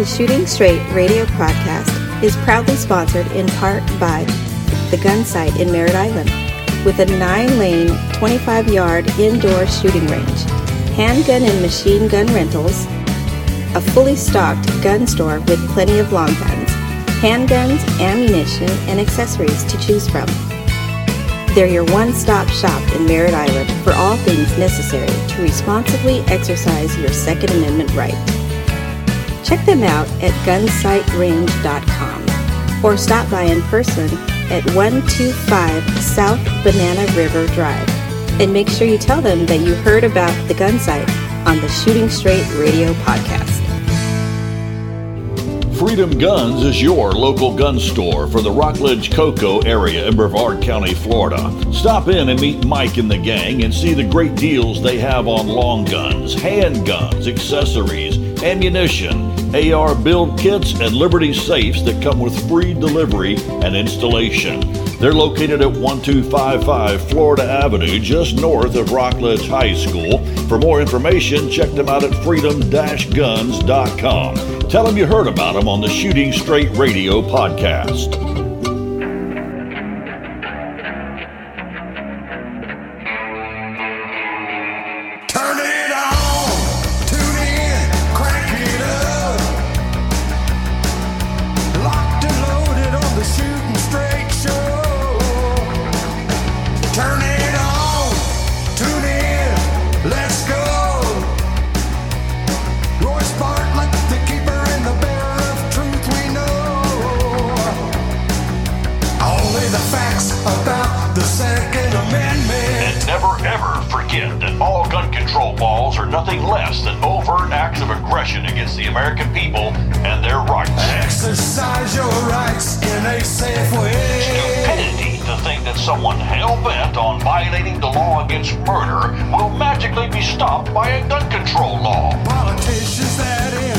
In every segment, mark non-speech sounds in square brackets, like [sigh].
The Shooting Straight radio podcast is proudly sponsored in part by the Gun Site in Merritt Island, with a nine lane, 25 yard indoor shooting range, handgun and machine gun rentals, a fully stocked gun store with plenty of long guns, handguns, ammunition, and accessories to choose from. They're your one stop shop in Merritt Island for all things necessary to responsibly exercise your Second Amendment right. Check them out at gunsiterange.com or stop by in person at 125 South Banana River Drive. And make sure you tell them that you heard about the gun site on the Shooting Straight Radio podcast. Freedom Guns is your local gun store for the Rockledge Cocoa area in Brevard County, Florida. Stop in and meet Mike and the gang and see the great deals they have on long guns, handguns, accessories, ammunition, AR build kits, and Liberty safes that come with free delivery and installation. They're located at 1255 Florida Avenue, just north of Rockledge High School. For more information, check them out at freedom-guns.com. Tell them you heard about them on the Shooting Straight Radio podcast. Nothing less than overt acts of aggression against the American people and their rights. Exercise your rights in a safe way. Stupidity to think that someone hell bent on violating the law against murder will magically be stopped by a gun control law. Politicians that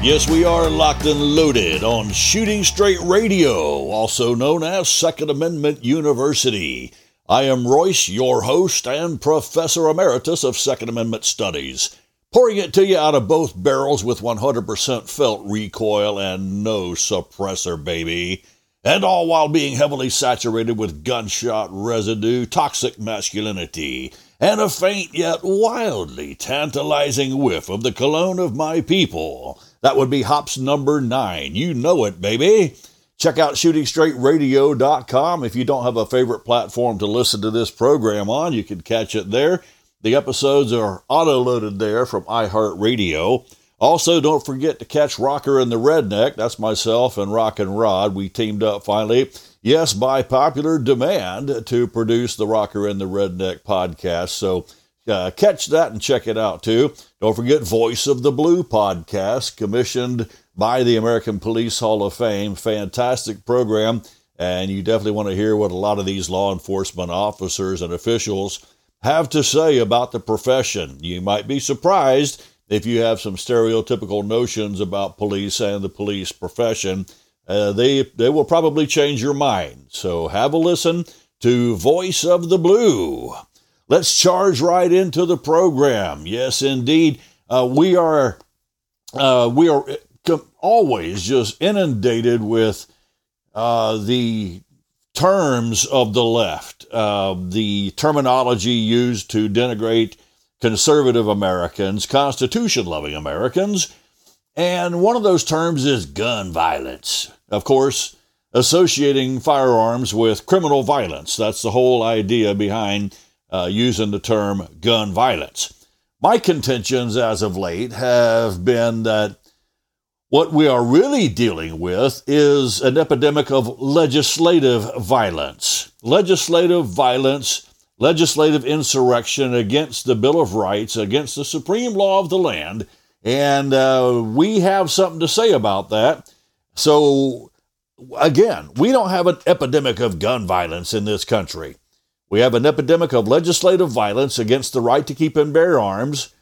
Yes, we are locked and loaded on Shooting Straight Radio, also known as Second Amendment University. I am Royce, your host and Professor Emeritus of Second Amendment Studies, pouring it to you out of both barrels with 100% felt recoil and no suppressor, baby. And all while being heavily saturated with gunshot residue, toxic masculinity, and a faint yet wildly tantalizing whiff of the cologne of my people. That would be Hoppe's number nine. You know it, baby. Check out shootingstraightradio.com. If you don't have a favorite platform to listen to this program on, you can catch it there. The episodes are auto loaded there from iHeartRadio. Also, don't forget to catch Rocker and the Redneck. That's myself and Rock and Rod. We teamed up finally, yes, by popular demand, to produce the Rocker and the Redneck podcast. So uh, catch that and check it out too. Don't forget Voice of the Blue podcast, commissioned by the American Police Hall of Fame. Fantastic program, and you definitely want to hear what a lot of these law enforcement officers and officials have to say about the profession. You might be surprised if you have some stereotypical notions about police and the police profession. Uh, they they will probably change your mind. So have a listen to Voice of the Blue. Let's charge right into the program. Yes, indeed, uh, we are uh, we are always just inundated with uh, the terms of the left, uh, the terminology used to denigrate conservative Americans, Constitution loving Americans. And one of those terms is gun violence. Of course, associating firearms with criminal violence. That's the whole idea behind uh, using the term gun violence. My contentions as of late have been that what we are really dealing with is an epidemic of legislative violence. Legislative violence, legislative insurrection against the Bill of Rights, against the supreme law of the land. And uh, we have something to say about that. So again, we don't have an epidemic of gun violence in this country. We have an epidemic of legislative violence against the right to keep and bear arms.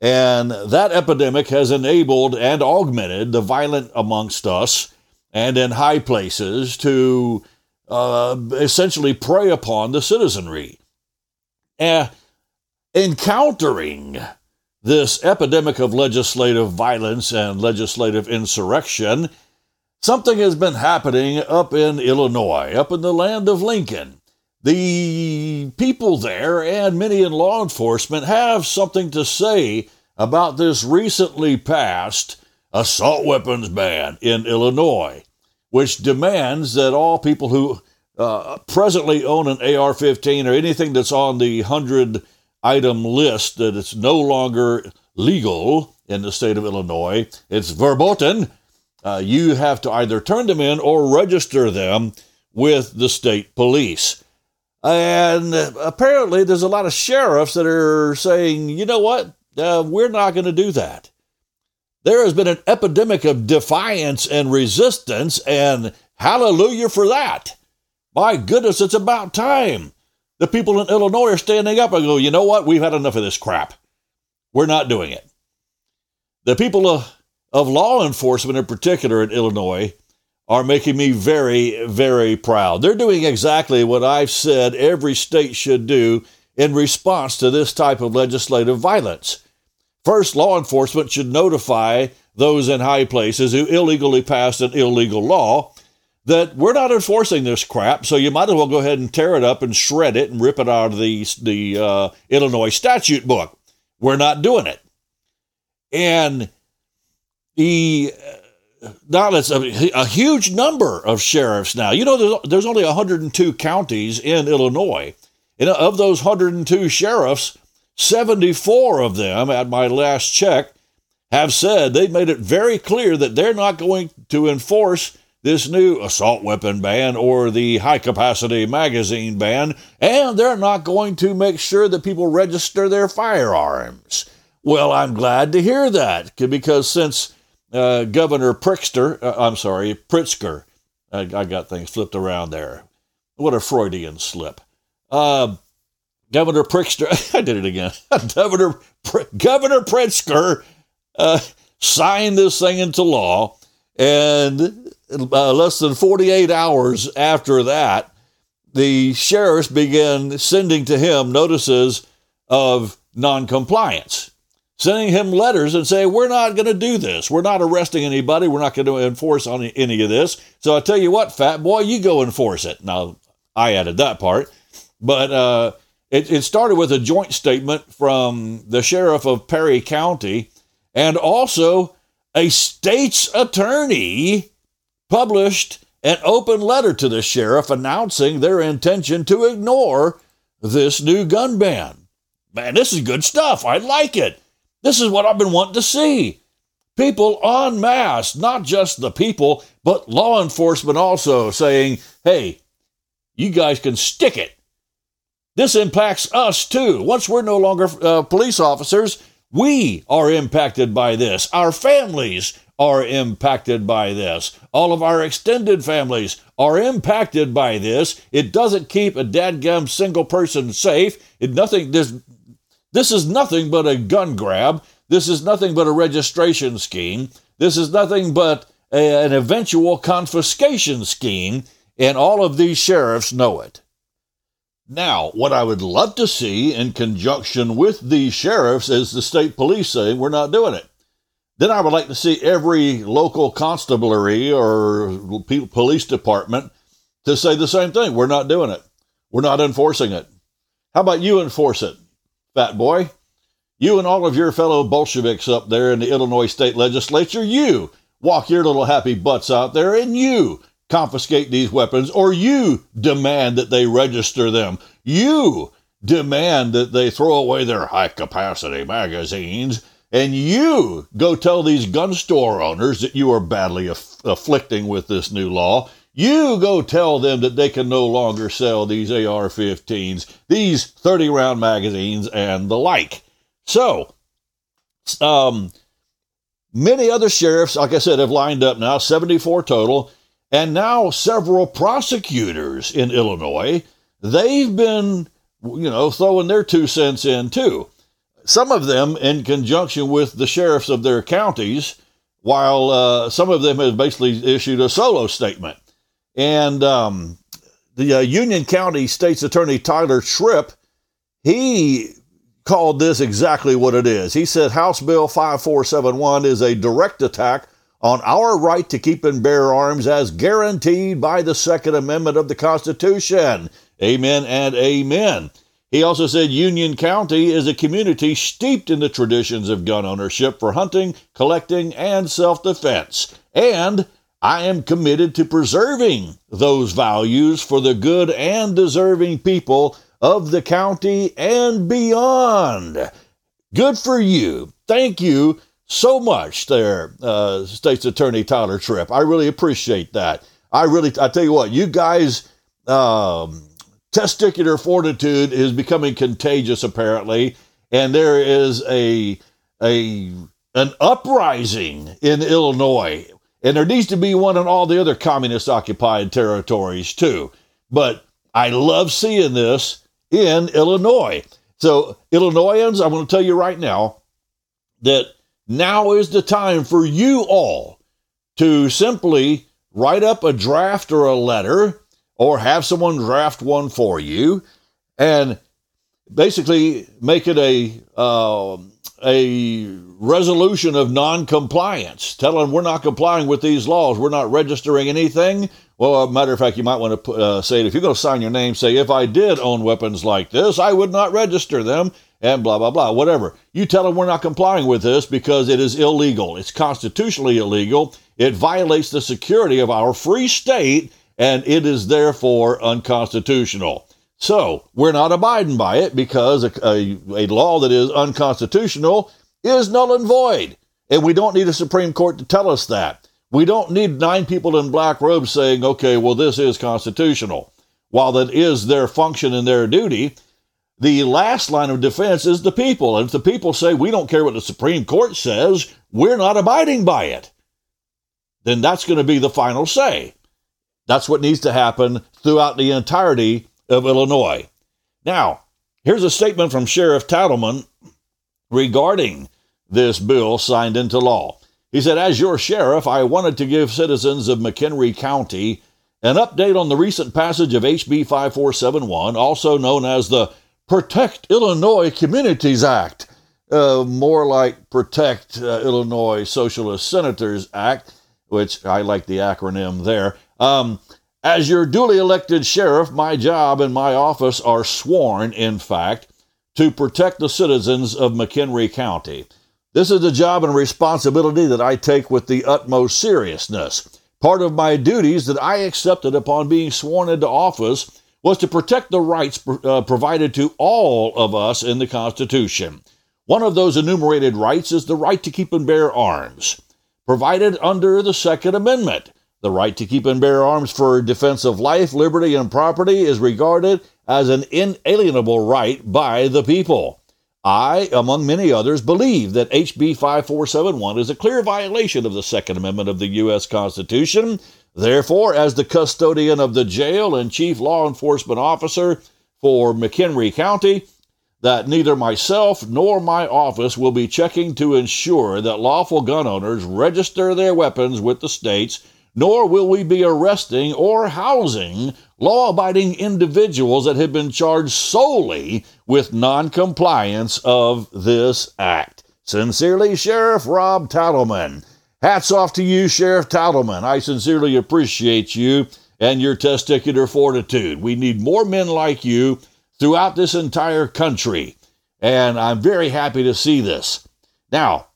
And that epidemic has enabled and augmented the violent amongst us and in high places to uh, essentially prey upon the citizenry. Uh, encountering this epidemic of legislative violence and legislative insurrection, something has been happening up in Illinois, up in the land of Lincoln. The people there and many in law enforcement have something to say about this recently passed assault weapons ban in Illinois, which demands that all people who uh, presently own an AR 15 or anything that's on the 100 item list that it's no longer legal in the state of Illinois. It's verboten. Uh, you have to either turn them in or register them with the state police. And apparently, there's a lot of sheriffs that are saying, you know what, uh, we're not going to do that. There has been an epidemic of defiance and resistance, and hallelujah for that. My goodness, it's about time. The people in Illinois are standing up and go, you know what? We've had enough of this crap. We're not doing it. The people of, of law enforcement, in particular in Illinois, are making me very, very proud. They're doing exactly what I've said every state should do in response to this type of legislative violence. First, law enforcement should notify those in high places who illegally passed an illegal law that we're not enforcing this crap, so you might as well go ahead and tear it up and shred it and rip it out of the, the uh, Illinois statute book. We're not doing it. And the it's a, a, huge number of sheriffs now. You know, there's, there's only 102 counties in Illinois. And of those 102 sheriffs, 74 of them, at my last check, have said they've made it very clear that they're not going to enforce this new assault weapon ban or the high capacity magazine ban, and they're not going to make sure that people register their firearms. Well, I'm glad to hear that because since uh, Governor Pritzker, uh, I'm sorry, Pritzker, I, I, got things flipped around there. What a Freudian slip. Uh, Governor Pritzker, [laughs] I did it again. [laughs] Governor Governor Pritzker uh, signed this thing into law, and uh, less than 48 hours after that, the sheriffs began sending to him notices of noncompliance, sending him letters and saying, We're not going to do this. We're not arresting anybody. We're not going to enforce on any of this. So I tell you what, fat boy, you go enforce it. Now, I added that part, but uh, it, it started with a joint statement from the sheriff of Perry County and also a state's attorney published an open letter to the sheriff announcing their intention to ignore this new gun ban. Man, this is good stuff. I like it. This is what I've been wanting to see. People en masse, not just the people, but law enforcement also saying, hey, you guys can stick it. This impacts us too. Once we're no longer uh, police officers, we are impacted by this. Our families are impacted by this. All of our extended families are impacted by this. It doesn't keep a dadgum single person safe. It nothing this this is nothing but a gun grab. This is nothing but a registration scheme. This is nothing but a, an eventual confiscation scheme, and all of these sheriffs know it. Now, what I would love to see in conjunction with these sheriffs is the state police saying we're not doing it. Then I would like to see every local constabulary or police department to say the same thing. We're not doing it. We're not enforcing it. How about you enforce it, fat boy? You and all of your fellow Bolsheviks up there in the Illinois state legislature, you walk your little happy butts out there and you confiscate these weapons or you demand that they register them. You demand that they throw away their high capacity magazines and you go tell these gun store owners that you are badly aff- afflicting with this new law. You go tell them that they can no longer sell these AR 15s, these 30 round magazines, and the like. So, um, many other sheriffs, like I said, have lined up now, 74 total. and now several prosecutors in Illinois, they've been, you know, throwing their two cents in too. Some of them in conjunction with the sheriffs of their counties, while uh, some of them have basically issued a solo statement. And um, the uh, Union County State's Attorney Tyler Tripp, he called this exactly what it is. He said House Bill 5471 is a direct attack on our right to keep and bear arms as guaranteed by the Second Amendment of the Constitution. Amen and amen. He also said Union County is a community steeped in the traditions of gun ownership for hunting, collecting, and self defense. And I am committed to preserving those values for the good and deserving people of the county and beyond. Good for you. Thank you so much there, uh, State's Attorney Tyler Tripp. I really appreciate that. I really, I tell you what, you guys, um, testicular fortitude is becoming contagious apparently, and there is a a an uprising in Illinois, and there needs to be one in all the other communist occupied territories too. But I love seeing this in Illinois. So, Illinoisans, I want to tell you right now that now is the time for you all to simply write up a draft or a letter or have someone draft one for you and basically make it a uh, a resolution of non-compliance. Tell them we're not complying with these laws. We're not registering anything. Well, matter of fact, you might want to uh, say if you're going to sign your name. Say if I did own weapons like this, I would not register them and blah, blah, blah, whatever. You tell them we're not complying with this because it is illegal. It's constitutionally illegal. It violates the security of our free state and it is therefore unconstitutional. So we're not abiding by it because a, a, a, law that is unconstitutional is null and void. And we don't need a Supreme Court to tell us that. We don't need nine people in black robes saying, okay, well, this is constitutional. While that is their function and their duty, the last line of defense is the people. And if the people say, we don't care what the Supreme Court says, we're not abiding by it, then that's going to be the final say. That's what needs to happen throughout the entirety of Illinois. Now, here's a statement from Sheriff Tadelman regarding this bill signed into law. He said, As your sheriff, I wanted to give citizens of McHenry County an update on the recent passage of HB 5471, also known as the Protect Illinois Communities Act, uh, more like Protect uh, Illinois Socialist Senators Act, which I like the acronym there. Um, as your duly elected sheriff, my job and my office are sworn, in fact, to protect the citizens of McHenry County. This is a job and responsibility that I take with the utmost seriousness. Part of my duties that I accepted upon being sworn into office was to protect the rights uh, provided to all of us in the Constitution. One of those enumerated rights is the right to keep and bear arms, provided under the Second Amendment. The right to keep and bear arms for defense of life, liberty, and property is regarded as an inalienable right by the people. I, among many others, believe that HB 5471 is a clear violation of the Second Amendment of the U.S. Constitution Therefore, as the custodian of the jail and chief law enforcement officer for McHenry County, that neither myself nor my office will be checking to ensure that lawful gun owners register their weapons with the states, nor will we be arresting or housing law abiding individuals that have been charged solely with noncompliance of this act. Sincerely, Sheriff Robb Tadelman. Hats off to you, Sheriff Tadelman. I sincerely appreciate you and your testicular fortitude. We need more men like you throughout this entire country, and I'm very happy to see this. Now,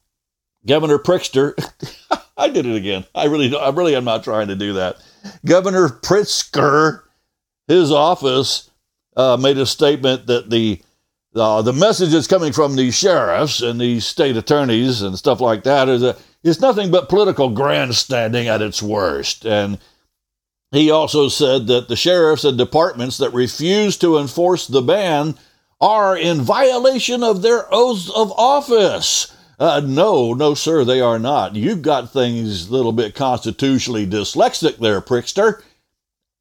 Governor Pritzker, [laughs] I did it again. I really, I really am not trying to do that. Governor Pritzker, his office uh, made a statement that the uh, the messages coming from the sheriffs and the state attorneys and stuff like that is that is nothing but political grandstanding at its worst. And he also said that the sheriffs and departments that refuse to enforce the ban are in violation of their oaths of office. Uh, no, no, sir, they are not. You've got things a little bit constitutionally dyslexic there, prickster.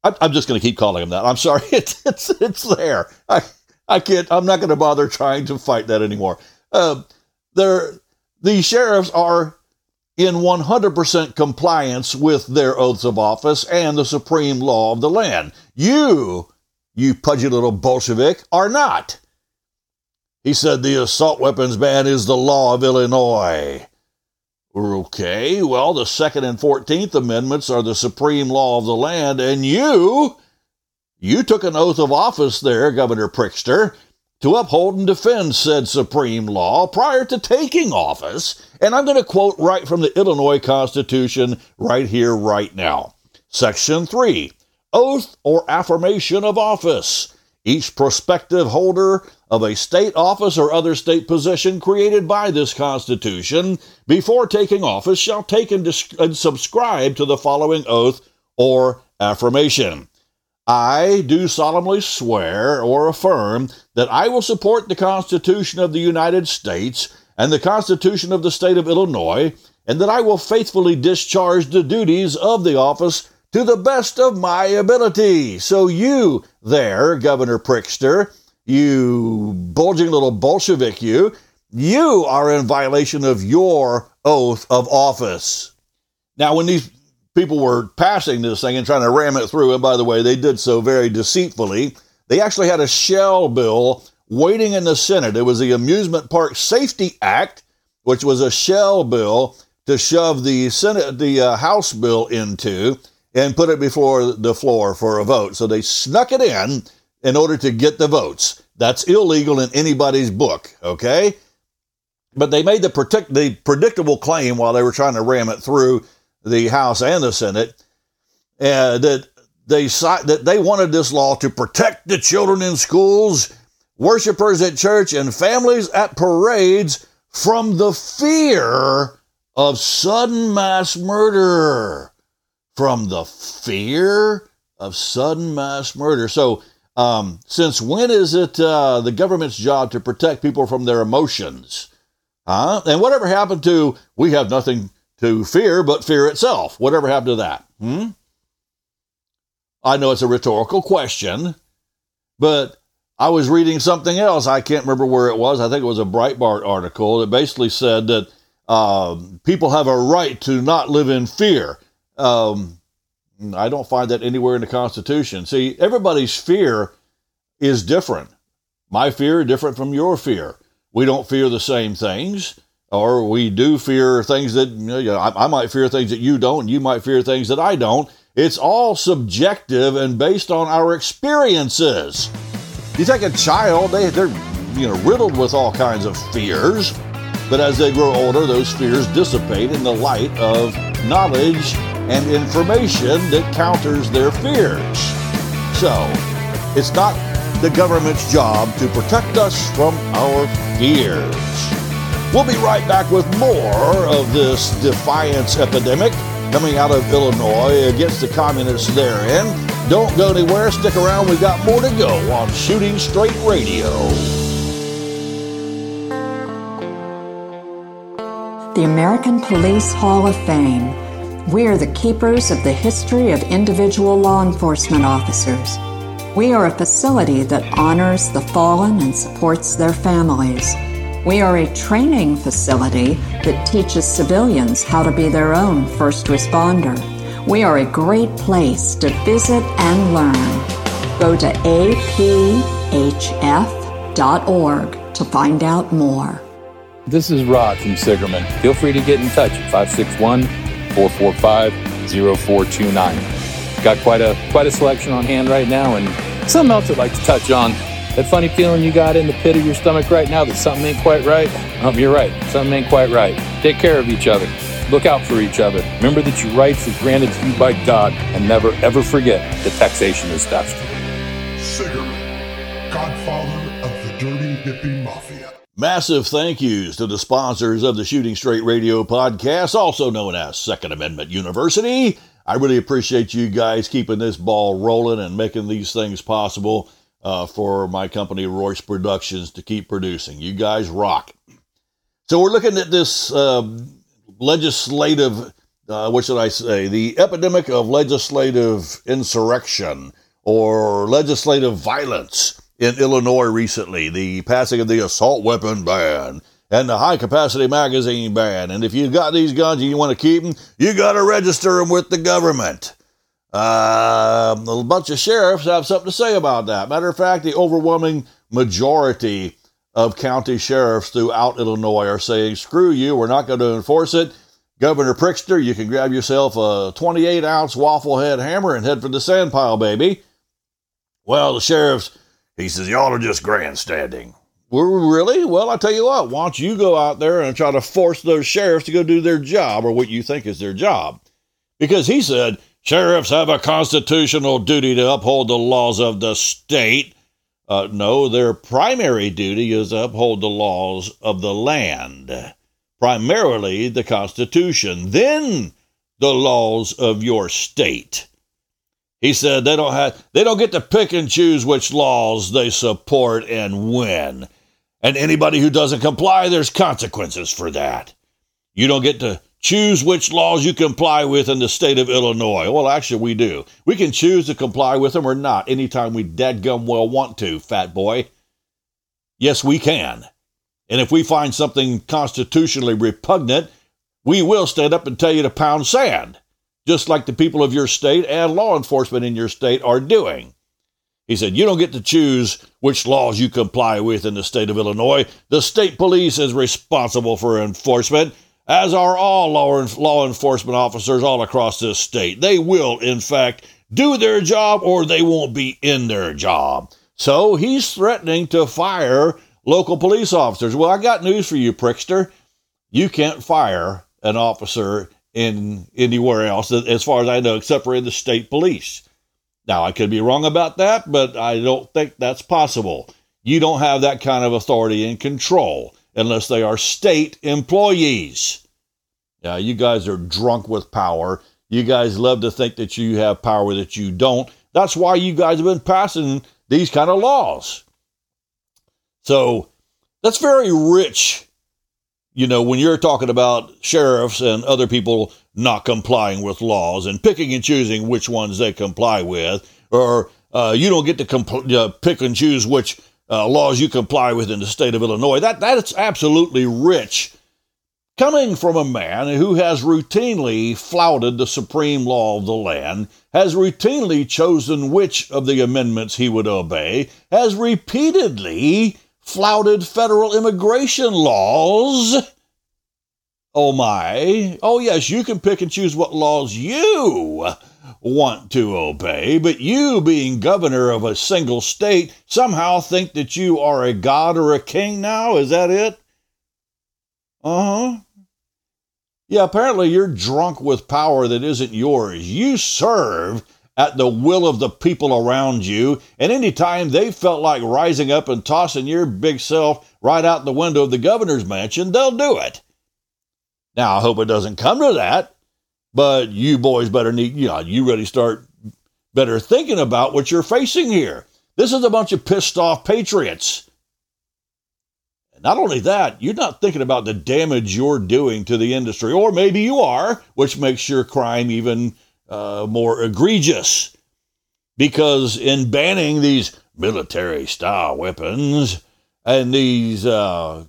I, I'm just going to keep calling him that. I'm sorry. [laughs] It's, it's, it's there. I, I can't, I'm not going to bother trying to fight that anymore. Uh, the sheriffs are in 100% compliance with their oaths of office and the supreme law of the land. You, you pudgy little Bolshevik, are not. He said the assault weapons ban is the law of Illinois. Okay, well, the Second and Fourteenth Amendments are the supreme law of the land, and you, you took an oath of office there, Governor Prickster, to uphold and defend said supreme law prior to taking office. And I'm going to quote right from the Illinois Constitution right here, right now. Section 3 Oath or affirmation of office. Each prospective holder of a state office or other state position created by this Constitution before taking office shall take and, dis- and subscribe to the following oath or affirmation. I do solemnly swear or affirm that I will support the Constitution of the United States and the Constitution of the State of Illinois, and that I will faithfully discharge the duties of the office to the best of my ability. So, you there, Governor Prickster, you bulging little Bolshevik, you, you are in violation of your oath of office. Now, when these people were passing this thing and trying to ram it through, and by the way, they did so very deceitfully, they actually had a shell bill waiting in the Senate. It was the Amusement Park Safety Act, which was a shell bill to shove the Senate, the uh, House bill into and put it before the floor for a vote. So they snuck it in in order to get the votes. That's illegal in anybody's book, okay? But they made the, predict- the predictable claim while they were trying to ram it through the House and the Senate uh, that they that they wanted this law to protect the children in schools, worshipers at church, and families at parades from the fear of sudden mass murder from the fear of sudden mass murder. So, um, since when is it uh, the government's job to protect people from their emotions? And whatever happened to we have nothing to fear but fear itself? Whatever happened to that? Hmm? I know it's a rhetorical question, but I was reading something else. I can't remember where it was. I think it was a Breitbart article that basically said that uh, people have a right to not live in fear. Um, I don't find that anywhere in the Constitution. See, everybody's fear is different. My fear is different from your fear. We don't fear the same things, or we do fear things that you know, I, I might fear things that you don't, and you might fear things that I don't. It's all subjective and based on our experiences. You take a child; they they're you know riddled with all kinds of fears, but as they grow older, those fears dissipate in the light of knowledge and information that counters their fears. So, it's not the government's job to protect us from our fears. We'll be right back with more of this defiance epidemic coming out of Illinois against the communists therein. Don't go anywhere, stick around, we've got more to go on Shooting Straight Radio. The American Police Hall of Fame we are the keepers of the history of individual law enforcement officers. We are a facility that honors the fallen and supports their families. We are a training facility that teaches civilians how to be their own first responder. We are a great place to visit and learn. Go to aphf.org to find out more. This is Rod from Sigerman. Feel free to get in touch at 561 445 0429. Got quite a quite a selection on hand right now, and something else I'd like to touch on. That funny feeling you got in the pit of your stomach right now that something ain't quite right? Um, you're right. Something ain't quite right. Take care of each other. Look out for each other. Remember that your rights are granted to you by God, and never ever forget that taxation is theft. Cigarette, godfather dirty hippie mafia. Massive thank yous to the sponsors of the Shooting Straight Radio podcast, also known as Second Amendment University. I really appreciate you guys keeping this ball rolling and making these things possible uh, for my company, Royce Productions, to keep producing. You guys rock. So we're looking at this uh, legislative, uh, what should I say, the epidemic of legislative insurrection or legislative violence in Illinois recently, the passing of the assault weapon ban and the high capacity magazine ban. And if you've got these guns and you want to keep them, you got to register them with the government. Uh, a bunch of sheriffs have something to say about that. Matter of fact, the overwhelming majority of county sheriffs throughout Illinois are saying, screw you, we're not going to enforce it. Governor Pritzker, you can grab yourself a 28 ounce waffle head hammer and head for the sandpile, baby. Well, the sheriffs, he says, y'all are just grandstanding. We're really? Well, I tell you what, why don't you go out there and try to force those sheriffs to go do their job or what you think is their job? Because he said sheriffs have a constitutional duty to uphold the laws of the state. Uh, no, their primary duty is to uphold the laws of the land, primarily the Constitution, then the laws of your state. He said they don't have they don't get to pick and choose which laws they support and when. And anybody who doesn't comply, there's consequences for that. You don't get to choose which laws you comply with in the state of Illinois. Well, actually, we do. We can choose to comply with them or not anytime we dadgum well want to, fat boy. Yes, we can. And if we find something constitutionally repugnant, we will stand up and tell you to pound sand, just like the people of your state and law enforcement in your state are doing. He said, You don't get to choose which laws you comply with in the state of Illinois. The state police is responsible for enforcement, as are all law, law enforcement officers all across this state. They will, in fact, do their job or they won't be in their job. So he's threatening to fire local police officers. Well, I got news for you, Prickster. You can't fire an officer in anywhere else, as far as I know, except for in the state police. Now, I could be wrong about that, but I don't think that's possible. You don't have that kind of authority and control unless they are state employees. Yeah, you guys are drunk with power. You guys love to think that you have power that you don't. That's why you guys have been passing these kind of laws. So that's very rich, you know, when you're talking about sheriffs and other people not complying with laws and picking and choosing which ones they comply with, or uh, you don't get to compl- uh, pick and choose which uh, laws you comply with in the state of Illinois. That that's absolutely rich, coming from a man who has routinely flouted the supreme law of the land, has routinely chosen which of the amendments he would obey, has repeatedly flouted federal immigration laws Oh my. Oh yes, you can pick and choose what laws you want to obey, but you, being governor of a single state, somehow think that you are a god or a king now? Is that it? Uh huh. Yeah, apparently you're drunk with power that isn't yours. You serve at the will of the people around you, and any time they felt like rising up and tossing your big self right out the window of the governor's mansion, they'll do it. Now, I hope it doesn't come to that, but you boys better need, you know, you really start better thinking about what you're facing here. This is a bunch of pissed off patriots. And not only that, you're not thinking about the damage you're doing to the industry, or maybe you are, which makes your crime even uh, more egregious. Because in banning these military style weapons and these uh,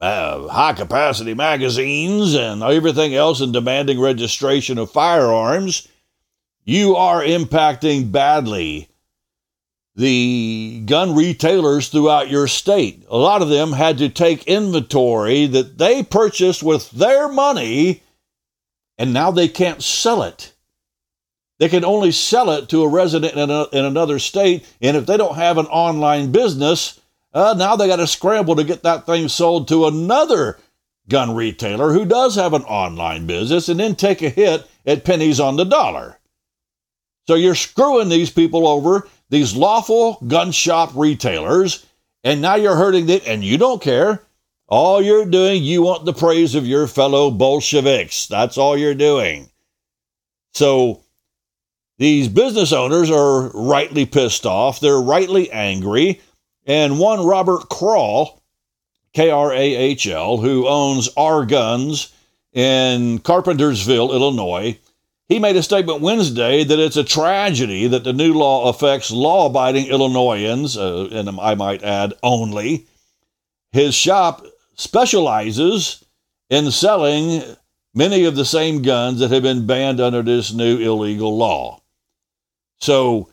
uh, high capacity magazines and everything else and demanding registration of firearms, you are impacting badly the gun retailers throughout your state. A lot of them had to take inventory that they purchased with their money and now they can't sell it. They can only sell it to a resident in, a, in another state, and if they don't have an online business, uh, now they got to scramble to get that thing sold to another gun retailer who does have an online business and then take a hit at pennies on the dollar. So you're screwing these people over, these lawful gun shop retailers, and now you're hurting them, and you don't care. All you're doing, you want the praise of your fellow Bolsheviks. That's all you're doing. So these business owners are rightly pissed off. They're rightly angry. And one Robert Krahl K R A H L, who owns R Guns in Carpentersville, Illinois, he made a statement Wednesday that it's a tragedy that the new law affects law abiding Illinoisans, uh, and I might add, only. His shop specializes in selling many of the same guns that have been banned under this new illegal law. So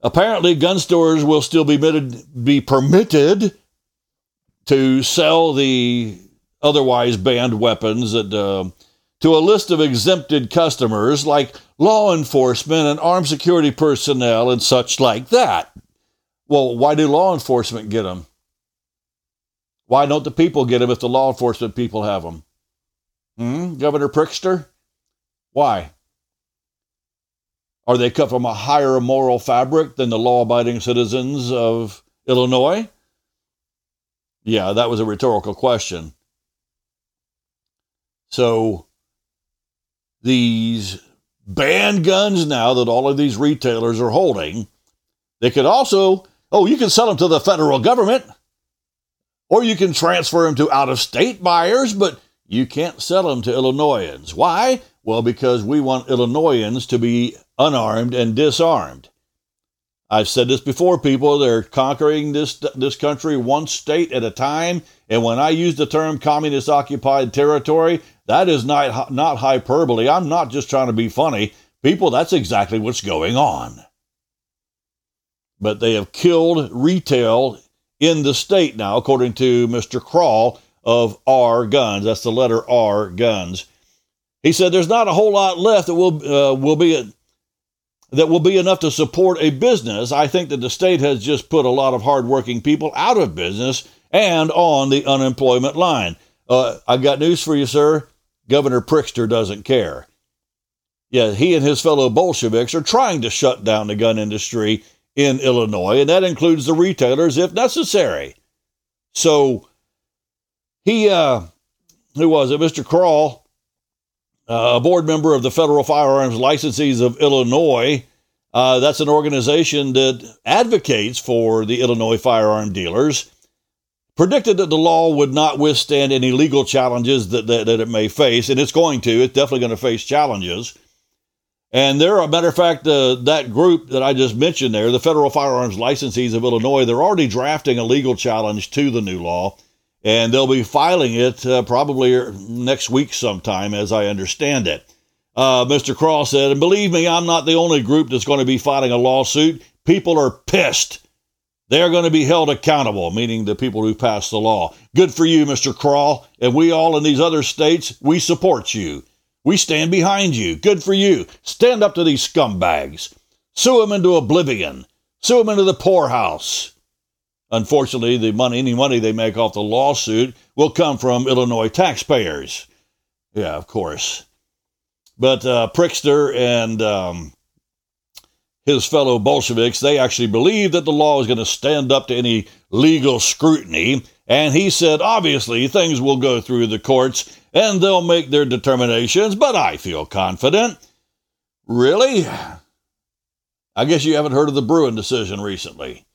apparently, gun stores will still be permitted, be permitted to sell the otherwise banned weapons that, uh, to a list of exempted customers like law enforcement and armed security personnel and such like that. Well, why do law enforcement get them? Why don't the people get them if the law enforcement people have them? Hmm? Governor Pritzker? Why? Are they cut from a higher moral fabric than the law abiding citizens of Illinois? Yeah, that was a rhetorical question. So, these banned guns now that all of these retailers are holding, they could also, oh, you can sell them to the federal government, or you can transfer them to out of state buyers, but you can't sell them to Illinoisans. Why? Well, because we want Illinoisans to be unarmed and disarmed. I've said this before, people. They're conquering this this country one state at a time. And when I use the term communist occupied territory, that is not not hyperbole. I'm not just trying to be funny. People, that's exactly what's going on. But they have killed retail in the state now, according to Mr. Krahl of R Guns. That's the letter R Guns. He said there's not a whole lot left that will uh, will be that will be enough to support a business. I think that the state has just put a lot of hardworking people out of business and on the unemployment line. Uh, I got news for you, sir. Governor Pritzker doesn't care. Yeah, he and his fellow Bolsheviks are trying to shut down the gun industry in Illinois, and that includes the retailers if necessary. So he, uh, who was it, Mr. Krahl, uh, a board member of the Federal Firearms Licensees of Illinois. Uh, that's an organization that advocates for the Illinois firearm dealers. Predicted that the law would not withstand any legal challenges that, that, that it may face, and it's going to. It's definitely going to face challenges. And there, a matter of fact, uh, that group that I just mentioned there, the Federal Firearms Licensees of Illinois, they're already drafting a legal challenge to the new law and they'll be filing it uh, probably next week sometime, as I understand it. Uh, Mr. Krahl said, and believe me, I'm not the only group that's going to be filing a lawsuit. People are pissed. They're going to be held accountable, meaning the people who passed the law. Good for you, Mr. Krahl. And we all in these other states, we support you. We stand behind you. Good for you. Stand up to these scumbags. Sue them into oblivion. Sue them into the poorhouse. Unfortunately, the money, any money they make off the lawsuit will come from Illinois taxpayers. Yeah, of course. But uh, Pritzker and um, his fellow Bolsheviks, they actually believe that the law is going to stand up to any legal scrutiny. And he said, obviously, things will go through the courts and they'll make their determinations, but I feel confident. Really? I guess you haven't heard of the Bruen decision recently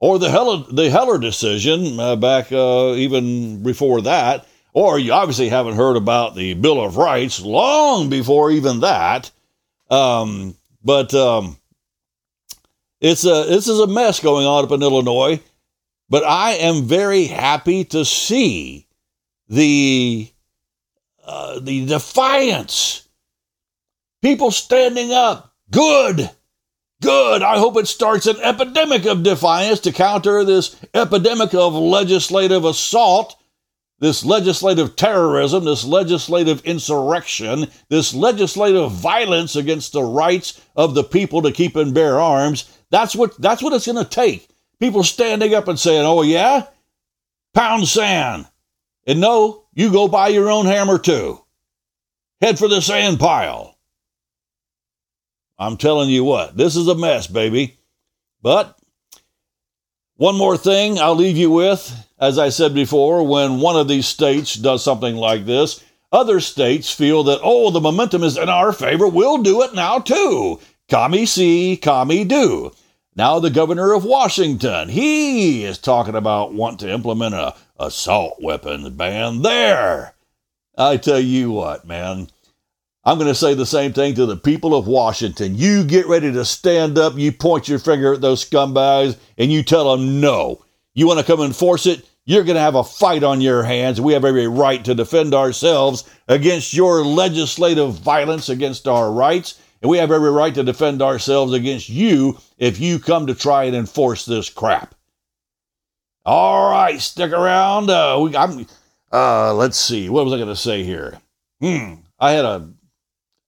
or the Heller, the Heller decision uh, back uh, even before that, or you obviously haven't heard about the Bill of Rights long before even that. Um, but um, it's a this is a mess going on up in Illinois. But I am very happy to see the uh, the defiance, people standing up. Good. Good. I hope it starts an epidemic of defiance to counter this epidemic of legislative assault, this legislative terrorism, this legislative insurrection, this legislative violence against the rights of the people to keep and bear arms. That's what that's what it's going to take. People standing up and saying, "Oh yeah, pound sand," and no, you go buy your own hammer too. Head for the sand pile. I'm telling you what, this is a mess, baby. But one more thing I'll leave you with. As I said before, when one of these states does something like this, other states feel that, oh, the momentum is in our favor. We'll do it now too. Commie see, commie do. Now, the governor of Washington, he is talking about wanting to implement a, assault weapons ban there. I tell you what, man. I'm going to say the same thing to the people of Washington. You get ready to stand up, you point your finger at those scumbags, and you tell them no. You want to come and enforce it? You're going to have a fight on your hands. We have every right to defend ourselves against your legislative violence against our rights. And we have every right to defend ourselves against you if you come to try and enforce this crap. All right, stick around. Uh, we, I'm, uh, let's see. What was I going to say here? Hmm. I had a,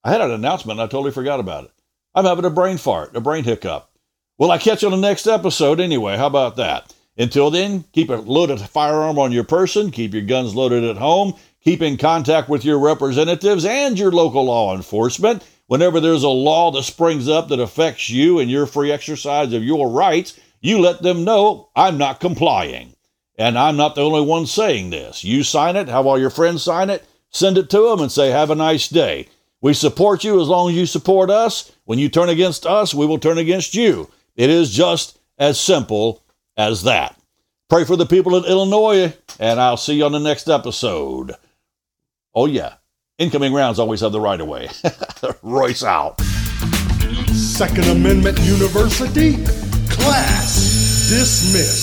I had an announcement. and I totally forgot about it. I'm having a brain fart, a brain hiccup. Well, I catch you on the next episode anyway. How about that? Until then, keep a loaded firearm on your person, keep your guns loaded at home, keep in contact with your representatives and your local law enforcement. Whenever there's a law that springs up that affects you and your free exercise of your rights, you let them know I'm not complying. And I'm not the only one saying this. You sign it, have all your friends sign it, send it to them, and say, Have a nice day. We support you as long as you support us. When you turn against us, we will turn against you. It is just as simple as that. Pray for the people in Illinois, and I'll see you on the next episode. Oh, yeah. Incoming rounds always have the right of way. [laughs] Royce out. Second Amendment University, class dismissed.